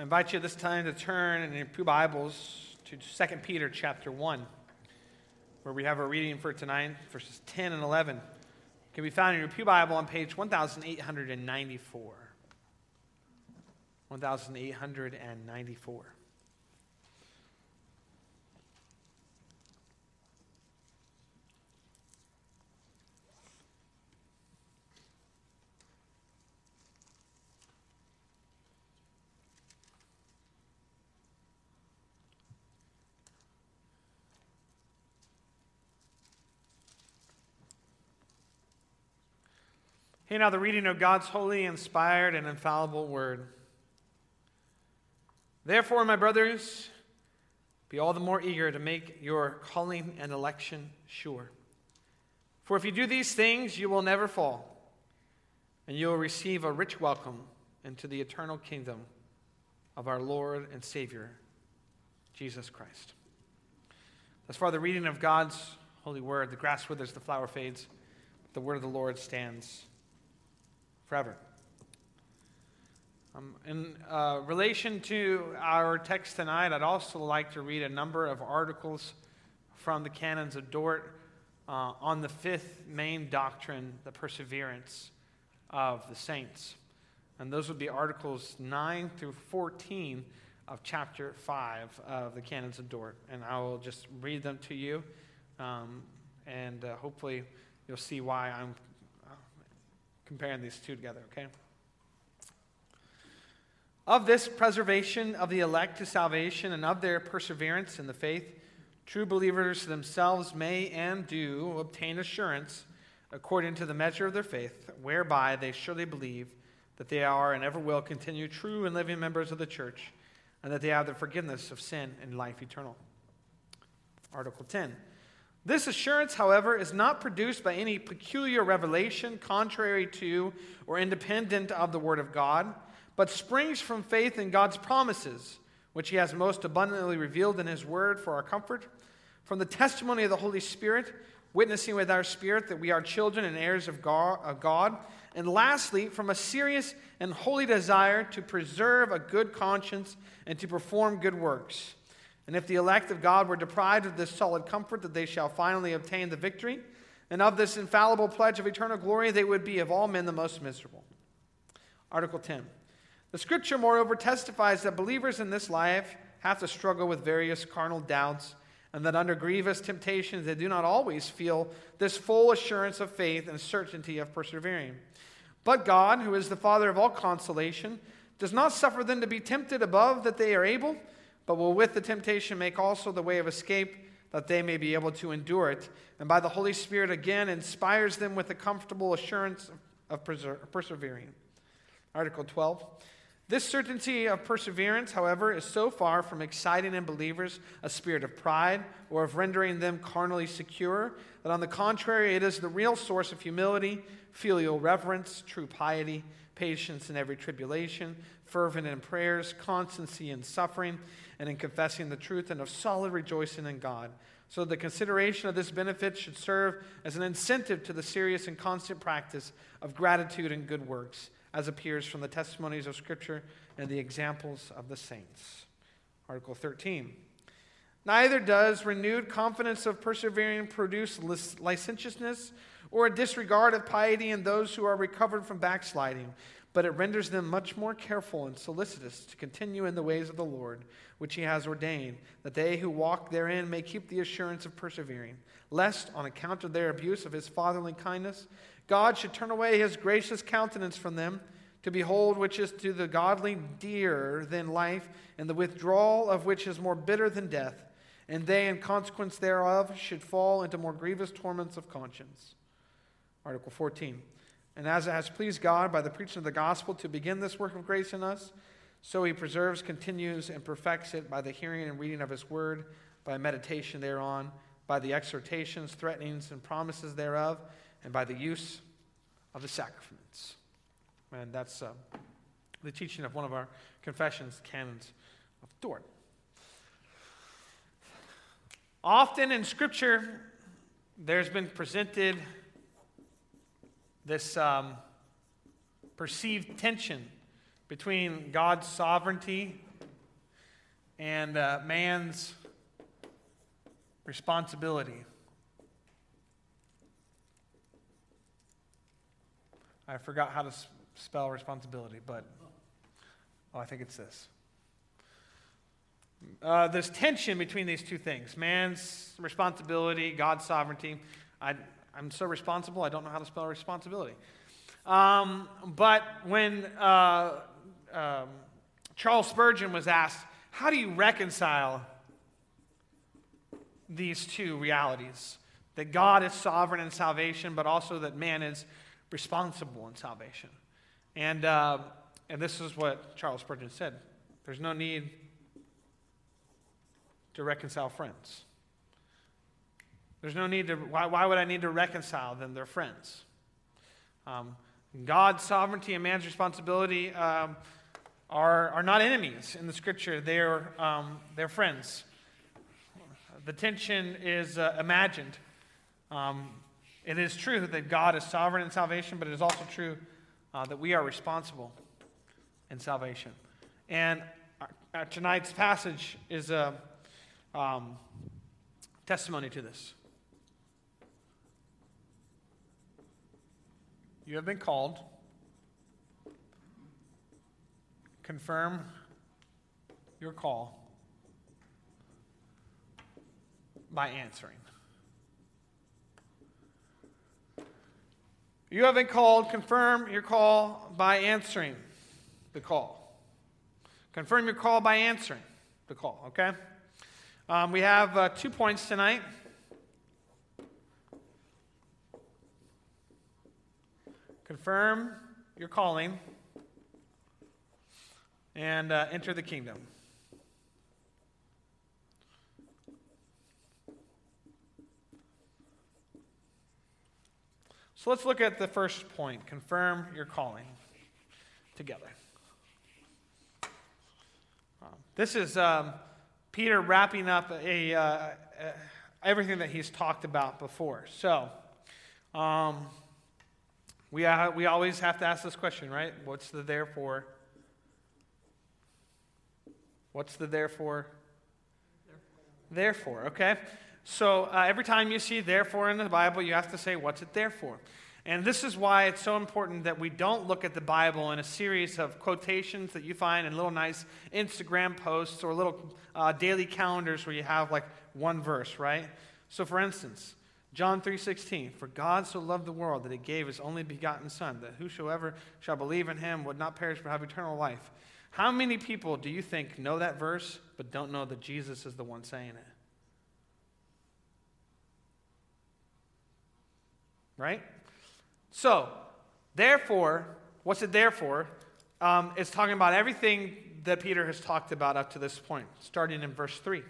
I invite you this time to turn in your Pew Bibles to 2 Peter chapter 1, where we have our reading for tonight, verses 10 and 11. It can be found in your Pew Bible on page 1894. 1894. Hear now the reading of God's holy, inspired, and infallible word. Therefore, my brothers, be all the more eager to make your calling and election sure. For if you do these things, you will never fall, and you will receive a rich welcome into the eternal kingdom of our Lord and Savior, Jesus Christ. As far the reading of God's holy word, the grass withers, the flower fades, the word of the Lord stands forever. Um, in uh, relation to our text tonight, I'd also like to read a number of articles from the Canons of Dort uh, on the fifth main doctrine, the perseverance of the saints. And those would be articles 9 through 14 of chapter 5 of the Canons of Dort. And I will just read them to you, um, and uh, hopefully you'll see why I'm comparing these two together, okay? Of this preservation of the elect to salvation and of their perseverance in the faith, true believers themselves may and do obtain assurance according to the measure of their faith, whereby they surely believe that they are and ever will continue true and living members of the church, and that they have the forgiveness of sin and life eternal. Article 10. This assurance, however, is not produced by any peculiar revelation contrary to or independent of the Word of God, but springs from faith in God's promises, which He has most abundantly revealed in His Word for our comfort, from the testimony of the Holy Spirit, witnessing with our spirit that we are children and heirs of God, and lastly, from a serious and holy desire to preserve a good conscience and to perform good works. And if the elect of God were deprived of this solid comfort that they shall finally obtain the victory, and of this infallible pledge of eternal glory, they would be of all men the most miserable. Article 10. The scripture, moreover, testifies that believers in this life have to struggle with various carnal doubts, and that under grievous temptations they do not always feel this full assurance of faith and certainty of persevering. But God, who is the Father of all consolation, does not suffer them to be tempted above that they are able but will with the temptation make also the way of escape that they may be able to endure it, and by the Holy Spirit again inspires them with a comfortable assurance of persevering. Article 12. This certainty of perseverance, however, is so far from exciting in believers a spirit of pride or of rendering them carnally secure that, on the contrary, it is the real source of humility, filial reverence, true piety, patience in every tribulation, fervent in prayers, constancy in suffering, and in confessing the truth, and of solid rejoicing in God. So the consideration of this benefit should serve as an incentive to the serious and constant practice of gratitude and good works, as appears from the testimonies of Scripture and the examples of the saints. Article 13. Neither does renewed confidence of persevering produce licentiousness or a disregard of piety in those who are recovered from backsliding but it renders them much more careful and solicitous to continue in the ways of the Lord, which he has ordained, that they who walk therein may keep the assurance of persevering, lest, on account of their abuse of his fatherly kindness, God should turn away his gracious countenance from them, to behold which is to the godly dearer than life, and the withdrawal of which is more bitter than death, and they, in consequence thereof, should fall into more grievous torments of conscience. Article 14. And as it has pleased God by the preaching of the gospel to begin this work of grace in us, so he preserves, continues, and perfects it by the hearing and reading of his word, by meditation thereon, by the exhortations, threatenings, and promises thereof, and by the use of the sacraments. And that's uh, the teaching of one of our confessions, canons of Dort. Often in Scripture, there's been presented this um, perceived tension between God's sovereignty and uh, man's responsibility. I forgot how to spell responsibility, but oh, I think it's this. Uh, there's tension between these two things man's responsibility, God's sovereignty. I, am so responsible, I don't know how to spell responsibility. Um, but when uh, um, Charles Spurgeon was asked, How do you reconcile these two realities? That God is sovereign in salvation, but also that man is responsible in salvation. And, uh, and this is what Charles Spurgeon said there's no need to reconcile friends. There's no need to, why, why would I need to reconcile them? They're friends. Um, God's sovereignty and man's responsibility um, are, are not enemies in the scripture, they're, um, they're friends. The tension is uh, imagined. Um, it is true that God is sovereign in salvation, but it is also true uh, that we are responsible in salvation. And our, our tonight's passage is a um, testimony to this. You have been called. Confirm your call by answering. You have been called. Confirm your call by answering the call. Confirm your call by answering the call, okay? Um, we have uh, two points tonight. Confirm your calling and uh, enter the kingdom. So let's look at the first point confirm your calling together. Um, this is um, Peter wrapping up a, uh, uh, everything that he's talked about before. So, um, we, uh, we always have to ask this question, right? What's the therefore? What's the therefore? Therefore, therefore okay? So uh, every time you see therefore in the Bible, you have to say, what's it there for? And this is why it's so important that we don't look at the Bible in a series of quotations that you find in little nice Instagram posts or little uh, daily calendars where you have like one verse, right? So for instance, John 3:16 For God so loved the world that he gave his only begotten son that whosoever shall believe in him would not perish but have eternal life. How many people do you think know that verse but don't know that Jesus is the one saying it? Right? So, therefore, what's it there for? Um, it's talking about everything that Peter has talked about up to this point, starting in verse 3.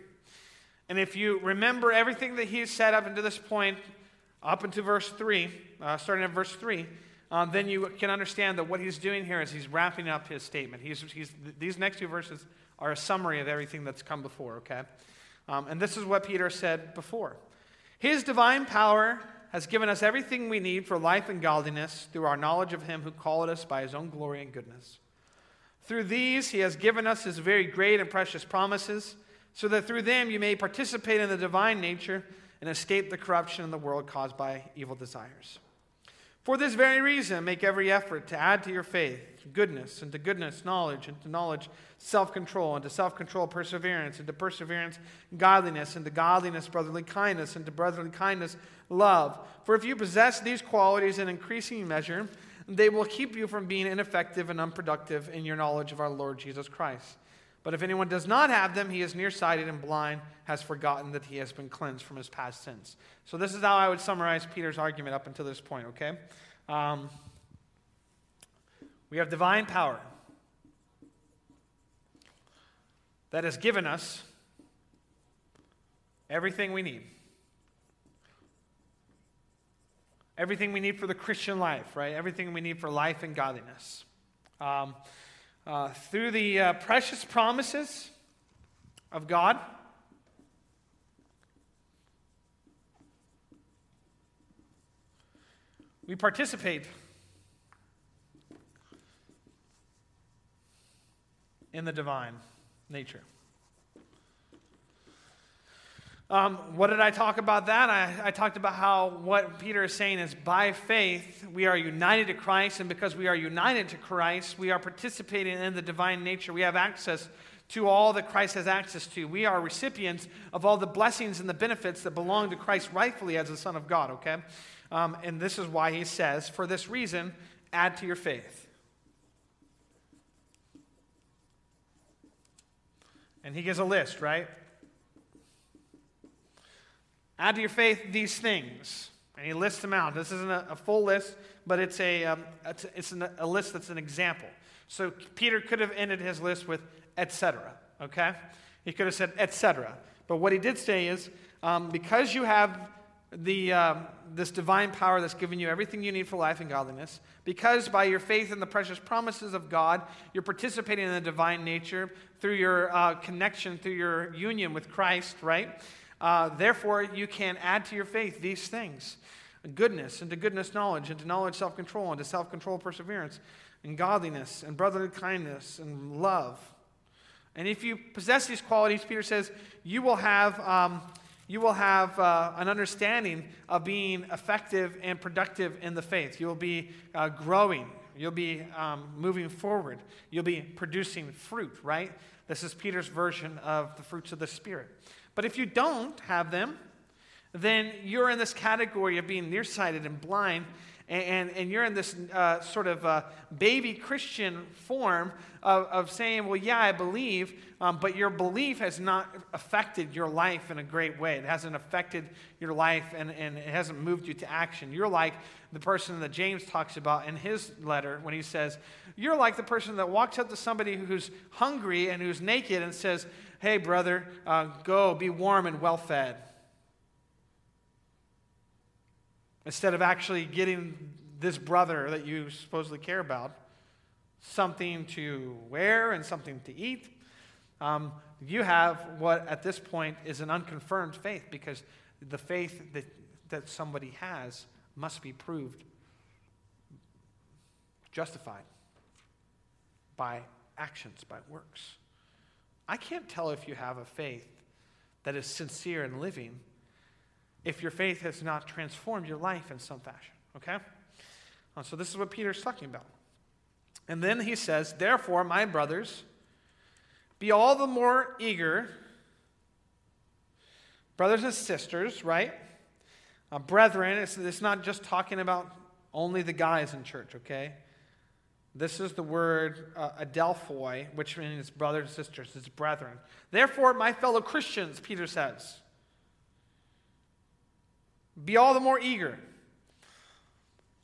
And if you remember everything that he's said up until this point, up into verse 3, uh, starting at verse 3, um, then you can understand that what he's doing here is he's wrapping up his statement. He's, he's, these next two verses are a summary of everything that's come before, okay? Um, and this is what Peter said before His divine power has given us everything we need for life and godliness through our knowledge of him who called us by his own glory and goodness. Through these, he has given us his very great and precious promises, so that through them you may participate in the divine nature and escape the corruption in the world caused by evil desires. For this very reason, make every effort to add to your faith goodness, and to goodness, knowledge, and to knowledge, self control, and to self control, perseverance, and to perseverance, godliness, and to godliness, brotherly kindness, and to brotherly kindness, love. For if you possess these qualities in increasing measure, they will keep you from being ineffective and unproductive in your knowledge of our Lord Jesus Christ. But if anyone does not have them, he is nearsighted and blind, has forgotten that he has been cleansed from his past sins. So, this is how I would summarize Peter's argument up until this point, okay? Um, we have divine power that has given us everything we need. Everything we need for the Christian life, right? Everything we need for life and godliness. Um, uh, through the uh, precious promises of God, we participate in the divine nature. Um, what did I talk about that? I, I talked about how what Peter is saying is by faith we are united to Christ, and because we are united to Christ, we are participating in the divine nature. We have access to all that Christ has access to. We are recipients of all the blessings and the benefits that belong to Christ rightfully as the Son of God, okay? Um, and this is why he says, for this reason, add to your faith. And he gives a list, right? Add to your faith these things. And he lists them out. This isn't a, a full list, but it's, a, um, it's, it's an, a list that's an example. So Peter could have ended his list with etc. Okay? He could have said etc. But what he did say is um, because you have the, uh, this divine power that's given you everything you need for life and godliness, because by your faith in the precious promises of God, you're participating in the divine nature through your uh, connection, through your union with Christ, right? Uh, therefore, you can add to your faith these things goodness, and to goodness, knowledge, and to knowledge, self control, and to self control, perseverance, and godliness, and brotherly kindness, and love. And if you possess these qualities, Peter says, you will have, um, you will have uh, an understanding of being effective and productive in the faith. You'll be uh, growing. You'll be um, moving forward. You'll be producing fruit, right? This is Peter's version of the fruits of the Spirit. But if you don't have them, then you're in this category of being nearsighted and blind, and, and, and you're in this uh, sort of uh, baby Christian form of, of saying, Well, yeah, I believe, um, but your belief has not affected your life in a great way. It hasn't affected your life and, and it hasn't moved you to action. You're like the person that James talks about in his letter when he says, You're like the person that walks up to somebody who's hungry and who's naked and says, hey, brother, uh, go, be warm and well fed. Instead of actually getting this brother that you supposedly care about something to wear and something to eat, um, you have what at this point is an unconfirmed faith because the faith that, that somebody has must be proved justified by actions, by works. I can't tell if you have a faith that is sincere and living if your faith has not transformed your life in some fashion. Okay? Uh, so, this is what Peter's talking about. And then he says, Therefore, my brothers, be all the more eager, brothers and sisters, right? Uh, brethren, it's, it's not just talking about only the guys in church, okay? This is the word uh, adelphoi, which means brothers and sisters, it's brethren. Therefore, my fellow Christians, Peter says, be all the more eager.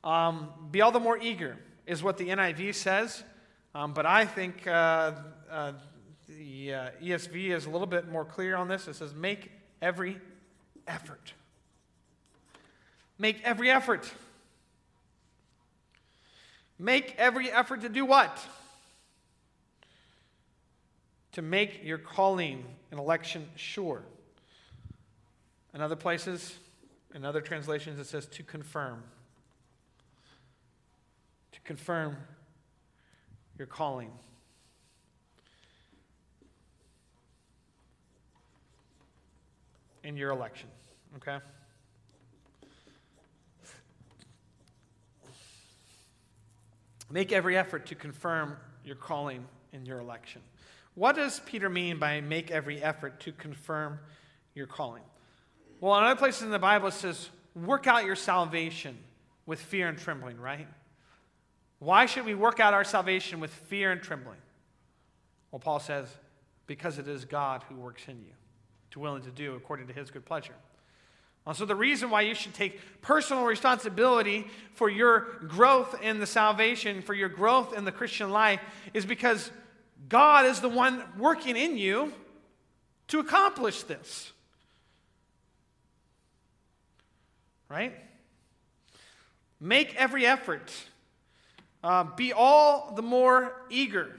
Um, be all the more eager is what the NIV says, um, but I think uh, uh, the uh, ESV is a little bit more clear on this. It says, make every effort. Make every effort. Make every effort to do what? To make your calling and election sure. In other places, in other translations, it says to confirm. To confirm your calling. In your election, okay? Make every effort to confirm your calling in your election. What does Peter mean by make every effort to confirm your calling? Well, in other places in the Bible, it says, work out your salvation with fear and trembling, right? Why should we work out our salvation with fear and trembling? Well, Paul says, because it is God who works in you, to willing to do according to his good pleasure. So, the reason why you should take personal responsibility for your growth in the salvation, for your growth in the Christian life, is because God is the one working in you to accomplish this. Right? Make every effort. Uh, be all the more eager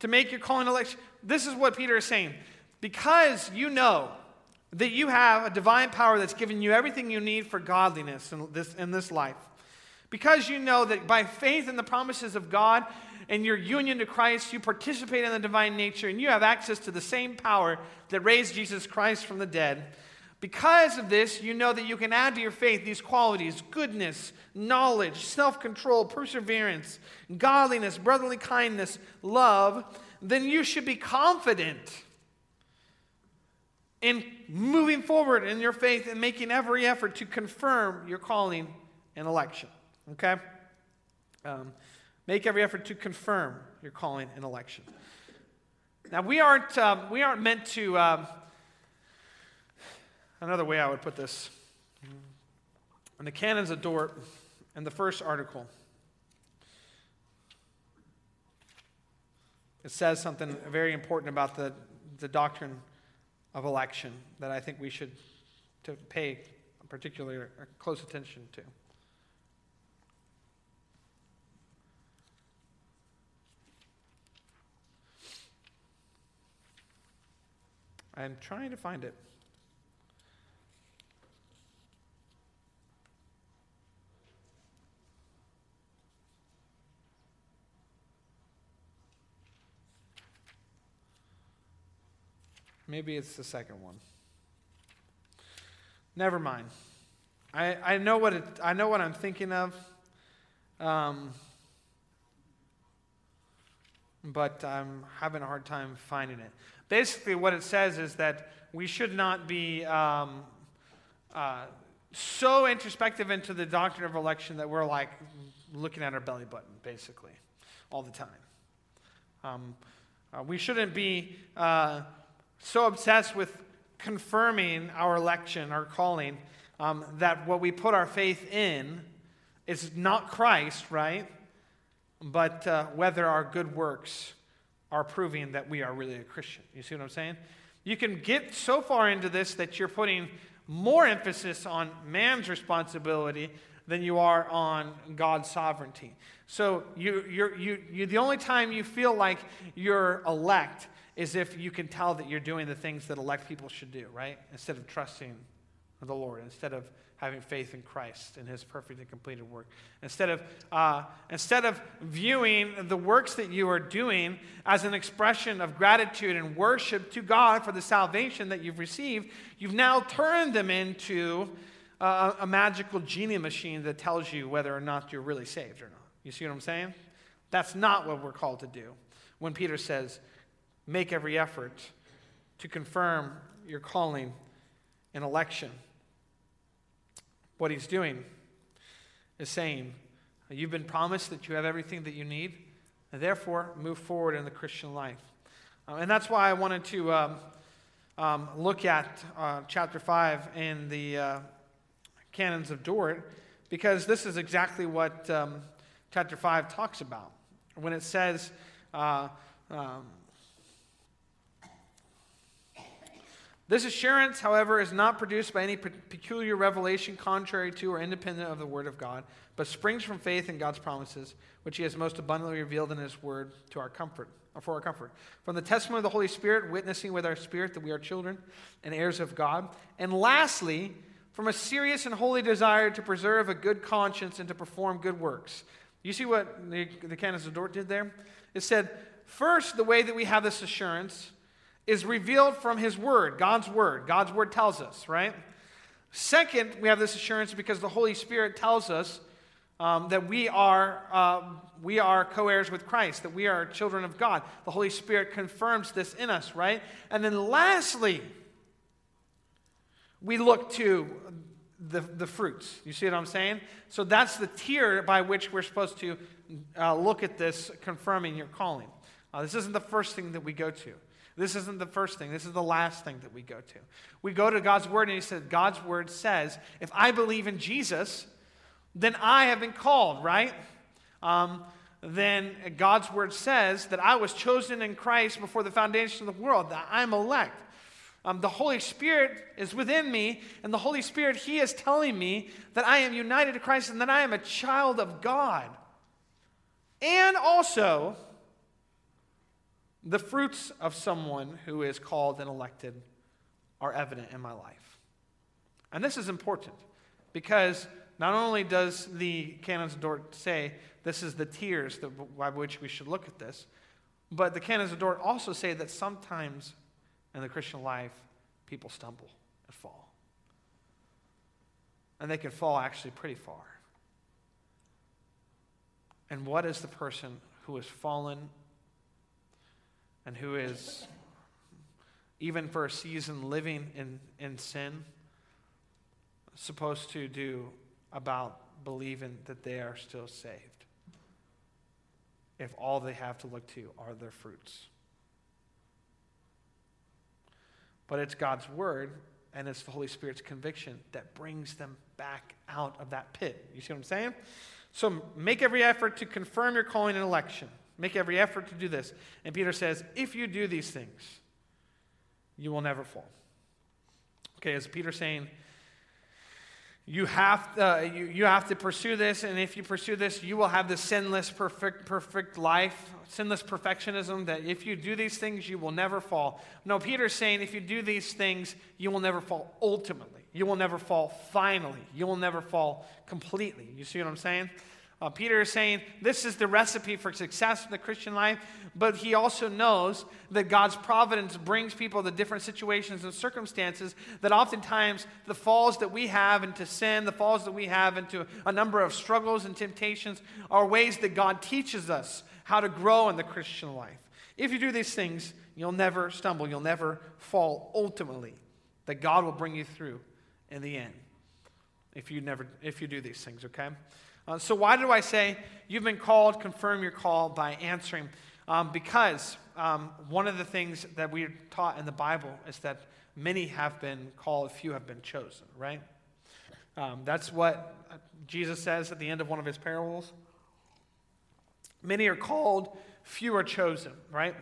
to make your calling election. This is what Peter is saying. Because you know that you have a divine power that's given you everything you need for godliness in this, in this life. Because you know that by faith in the promises of God, and your union to Christ, you participate in the divine nature, and you have access to the same power that raised Jesus Christ from the dead. Because of this, you know that you can add to your faith these qualities goodness, knowledge, self control, perseverance, godliness, brotherly kindness, love. Then you should be confident in moving forward in your faith and making every effort to confirm your calling and election. Okay? Um, make every effort to confirm your calling and election. Now, we aren't, um, we aren't meant to. Um, Another way I would put this in the canons of Dort, in the first article, it says something very important about the, the doctrine of election that I think we should to pay particular close attention to. I'm trying to find it. Maybe it's the second one. Never mind. I, I, know, what it, I know what I'm thinking of. Um, but I'm having a hard time finding it. Basically, what it says is that we should not be um, uh, so introspective into the doctrine of election that we're like looking at our belly button, basically, all the time. Um, uh, we shouldn't be uh, so obsessed with confirming our election, our calling, um, that what we put our faith in is not Christ, right? But uh, whether our good works are proving that we are really a Christian. You see what I'm saying? You can get so far into this that you're putting more emphasis on man's responsibility than you are on God's sovereignty. So you, you're, you, you, the only time you feel like you're elect is if you can tell that you're doing the things that elect people should do, right? Instead of trusting the Lord, instead of having faith in Christ and His perfect and completed work, instead of uh, instead of viewing the works that you are doing as an expression of gratitude and worship to God for the salvation that you've received, you've now turned them into a magical genie machine that tells you whether or not you're really saved or not. You see what I'm saying? That's not what we're called to do. When Peter says, make every effort to confirm your calling and election. What he's doing is saying, You've been promised that you have everything that you need, and therefore move forward in the Christian life. Uh, and that's why I wanted to um, um, look at uh, chapter 5 in the uh, Canons of Dort, because this is exactly what um, chapter 5 talks about. When it says, uh, um, This assurance, however, is not produced by any peculiar revelation contrary to or independent of the Word of God, but springs from faith in God's promises, which He has most abundantly revealed in His Word to our comfort, or for our comfort. From the testimony of the Holy Spirit, witnessing with our spirit that we are children and heirs of God. And lastly, from a serious and holy desire to preserve a good conscience and to perform good works. You see what the, the Canons of Dort did there? It said, first, the way that we have this assurance is revealed from his word, God's word. God's word tells us, right? Second, we have this assurance because the Holy Spirit tells us um, that we are, uh, we are co heirs with Christ, that we are children of God. The Holy Spirit confirms this in us, right? And then lastly, we look to the, the fruits. You see what I'm saying? So that's the tier by which we're supposed to uh, look at this confirming your calling. Uh, this isn't the first thing that we go to. This isn't the first thing. This is the last thing that we go to. We go to God's Word, and He said, God's Word says, if I believe in Jesus, then I have been called, right? Um, then God's Word says that I was chosen in Christ before the foundation of the world, that I'm elect. Um, the Holy Spirit is within me, and the Holy Spirit, He is telling me that I am united to Christ and that I am a child of God. And also, the fruits of someone who is called and elected are evident in my life. And this is important because not only does the Canons of Dort say this is the tears that, by which we should look at this, but the Canons of Dort also say that sometimes in the Christian life, people stumble and fall. And they can fall actually pretty far. And what is the person who has fallen and who is, even for a season, living in, in sin, supposed to do about believing that they are still saved? If all they have to look to are their fruits. But it's God's word and it's the Holy Spirit's conviction that brings them back out of that pit. You see what I'm saying? So make every effort to confirm your calling and election. Make every effort to do this. And Peter says, if you do these things, you will never fall. Okay, is Peter saying, you have, to, uh, you, you have to pursue this, and if you pursue this, you will have the sinless, perfect, perfect life, sinless perfectionism, that if you do these things, you will never fall. No, Peter's saying if you do these things, you will never fall ultimately. You will never fall finally. You will never fall completely. You see what I'm saying? Uh, Peter is saying this is the recipe for success in the Christian life, but he also knows that God's providence brings people to different situations and circumstances that oftentimes the falls that we have into sin, the falls that we have into a number of struggles and temptations are ways that God teaches us how to grow in the Christian life. If you do these things, you'll never stumble, you'll never fall ultimately, that God will bring you through in the end if you never if you do these things, okay? Uh, so, why do I say you've been called, confirm your call by answering? Um, because um, one of the things that we're taught in the Bible is that many have been called, few have been chosen, right? Um, that's what Jesus says at the end of one of his parables. Many are called, few are chosen, right?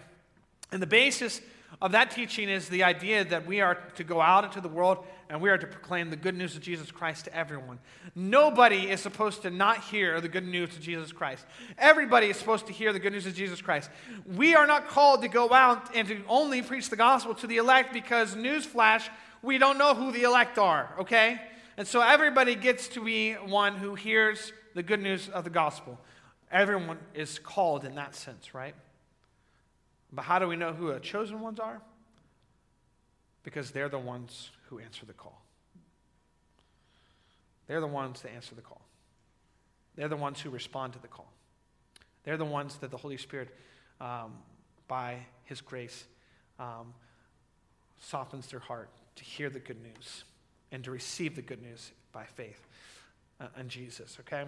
And the basis of that teaching is the idea that we are to go out into the world and we are to proclaim the good news of Jesus Christ to everyone. Nobody is supposed to not hear the good news of Jesus Christ. Everybody is supposed to hear the good news of Jesus Christ. We are not called to go out and to only preach the gospel to the elect because, newsflash, we don't know who the elect are, okay? And so everybody gets to be one who hears the good news of the gospel. Everyone is called in that sense, right? But how do we know who the chosen ones are? Because they're the ones who answer the call. They're the ones that answer the call. They're the ones who respond to the call. They're the ones that the Holy Spirit, um, by His grace, um, softens their heart to hear the good news and to receive the good news by faith uh, in Jesus, okay?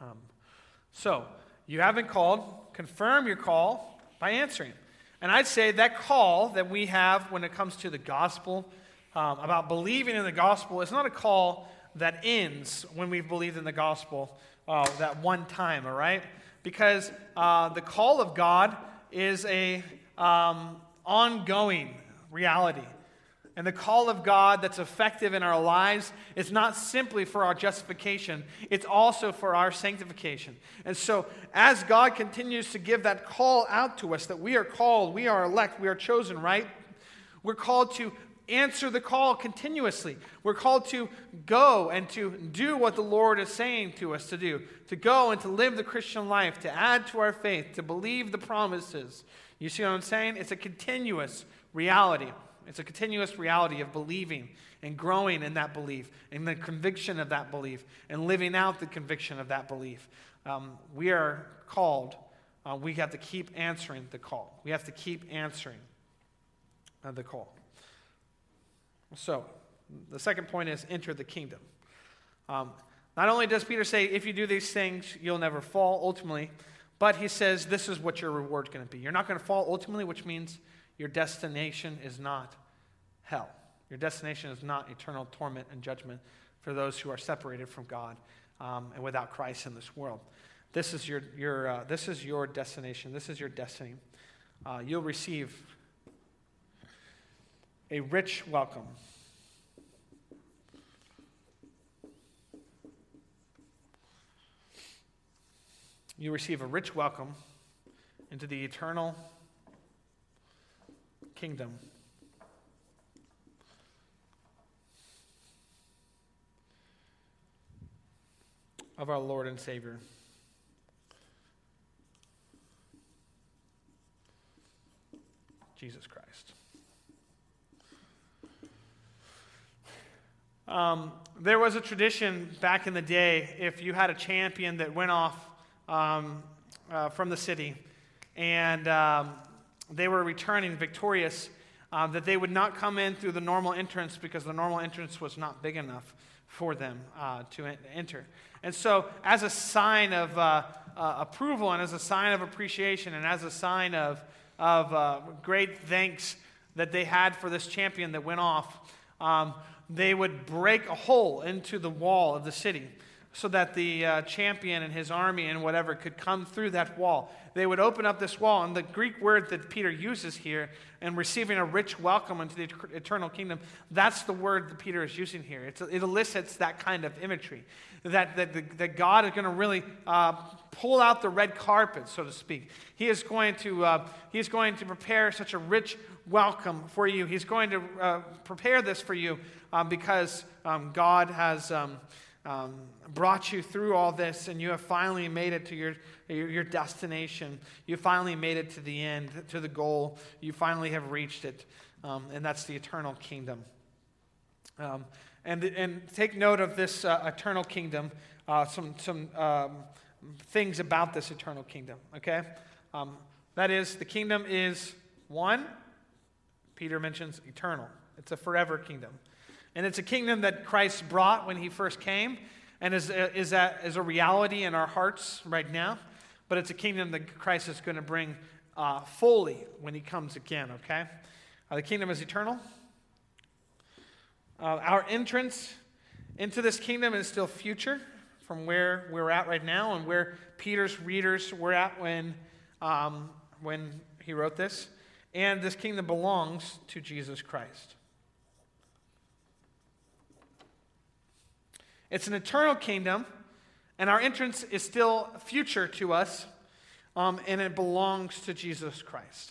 Um, so, you have been called. Confirm your call by answering. And I'd say that call that we have when it comes to the gospel, um, about believing in the gospel, is not a call that ends when we've believed in the gospel uh, that one time, all right? Because uh, the call of God is a um, ongoing reality. And the call of God that's effective in our lives is not simply for our justification, it's also for our sanctification. And so, as God continues to give that call out to us that we are called, we are elect, we are chosen, right? We're called to answer the call continuously. We're called to go and to do what the Lord is saying to us to do, to go and to live the Christian life, to add to our faith, to believe the promises. You see what I'm saying? It's a continuous reality. It's a continuous reality of believing and growing in that belief, and the conviction of that belief, and living out the conviction of that belief. Um, we are called, uh, we have to keep answering the call. We have to keep answering uh, the call. So, the second point is enter the kingdom. Um, not only does Peter say, if you do these things, you'll never fall ultimately, but he says, this is what your reward's going to be. You're not going to fall ultimately, which means your destination is not hell. Your destination is not eternal torment and judgment for those who are separated from God um, and without Christ in this world. This is your, your, uh, this is your destination. This is your destiny. Uh, you'll receive a rich welcome. You receive a rich welcome into the eternal kingdom. of our Lord and Savior. Jesus Christ. Um, there was a tradition back in the day if you had a champion that went off um, uh, from the city and um, they were returning victorious, uh, that they would not come in through the normal entrance because the normal entrance was not big enough for them uh, to enter. And so, as a sign of uh, uh, approval and as a sign of appreciation and as a sign of, of uh, great thanks that they had for this champion that went off, um, they would break a hole into the wall of the city so that the uh, champion and his army and whatever could come through that wall. They would open up this wall, and the Greek word that Peter uses here and receiving a rich welcome into the eternal kingdom, that's the word that Peter is using here. It's, it elicits that kind of imagery that, that, that God is going to really uh, pull out the red carpet, so to speak. He is going to, uh, he is going to prepare such a rich welcome for you. He's going to uh, prepare this for you um, because um, God has um, um, brought you through all this and you have finally made it to your, your, your, destination. You finally made it to the end, to the goal. You finally have reached it, um, and that's the eternal kingdom. Um, and, and take note of this uh, eternal kingdom, uh, some, some um, things about this eternal kingdom, okay? that is, the kingdom is one, Peter mentions eternal. It's a forever kingdom. And it's a kingdom that Christ brought when he first came and is, is, a, is a reality in our hearts right now. But it's a kingdom that Christ is going to bring uh, fully when he comes again, okay? Uh, the kingdom is eternal. Uh, our entrance into this kingdom is still future from where we're at right now and where Peter's readers were at when, um, when he wrote this. And this kingdom belongs to Jesus Christ. It's an eternal kingdom, and our entrance is still future to us, um, and it belongs to Jesus Christ.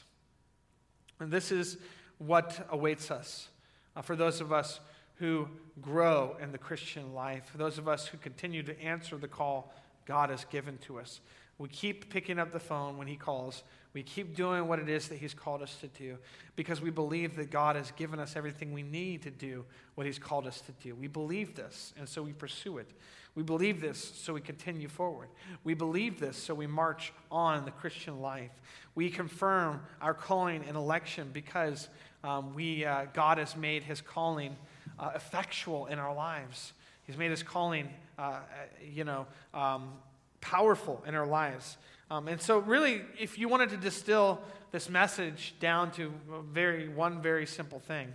And this is what awaits us uh, for those of us who grow in the Christian life, for those of us who continue to answer the call God has given to us. We keep picking up the phone when He calls. We keep doing what it is that He's called us to do because we believe that God has given us everything we need to do what He's called us to do. We believe this, and so we pursue it. We believe this, so we continue forward. We believe this, so we march on the Christian life. We confirm our calling and election because um, we, uh, God has made His calling uh, effectual in our lives. He's made His calling, uh, you know, um, powerful in our lives. Um, and so, really, if you wanted to distill this message down to very, one very simple thing,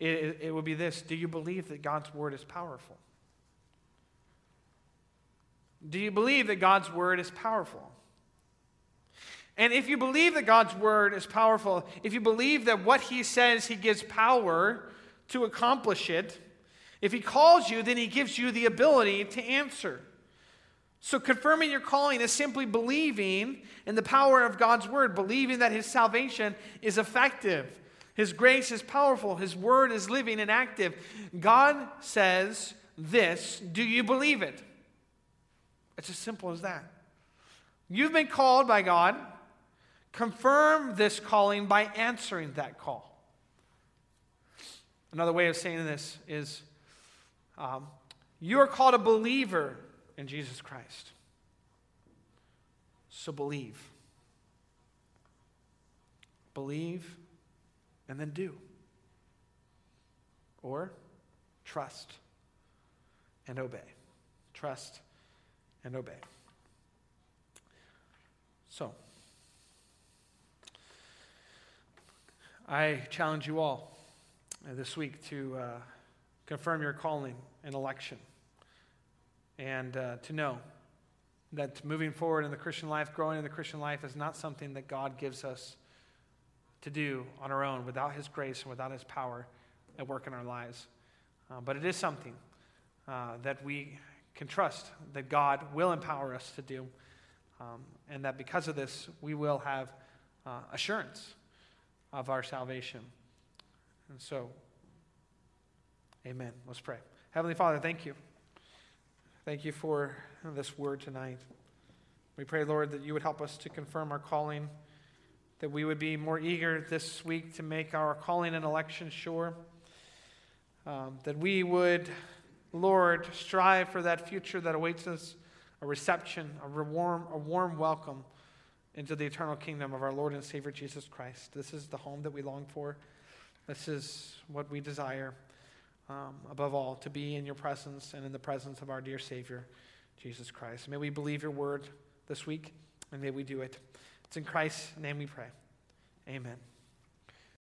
it, it would be this Do you believe that God's word is powerful? Do you believe that God's word is powerful? And if you believe that God's word is powerful, if you believe that what he says he gives power to accomplish it, if he calls you, then he gives you the ability to answer. So, confirming your calling is simply believing in the power of God's word, believing that his salvation is effective. His grace is powerful. His word is living and active. God says this. Do you believe it? It's as simple as that. You've been called by God. Confirm this calling by answering that call. Another way of saying this is um, you are called a believer in Jesus Christ. So believe. Believe and then do. Or trust and obey. Trust and obey. So, I challenge you all this week to uh, confirm your calling and election and uh, to know that moving forward in the Christian life, growing in the Christian life, is not something that God gives us to do on our own without His grace and without His power at work in our lives. Uh, but it is something uh, that we can trust that God will empower us to do, um, and that because of this, we will have uh, assurance of our salvation. And so, amen. Let's pray. Heavenly Father, thank you. Thank you for this word tonight. We pray, Lord, that you would help us to confirm our calling, that we would be more eager this week to make our calling and election sure, um, that we would, Lord, strive for that future that awaits us a reception, a warm, a warm welcome into the eternal kingdom of our Lord and Savior Jesus Christ. This is the home that we long for. This is what we desire um, above all, to be in your presence and in the presence of our dear Savior, Jesus Christ. May we believe your word this week, and may we do it. It's in Christ's name we pray. Amen.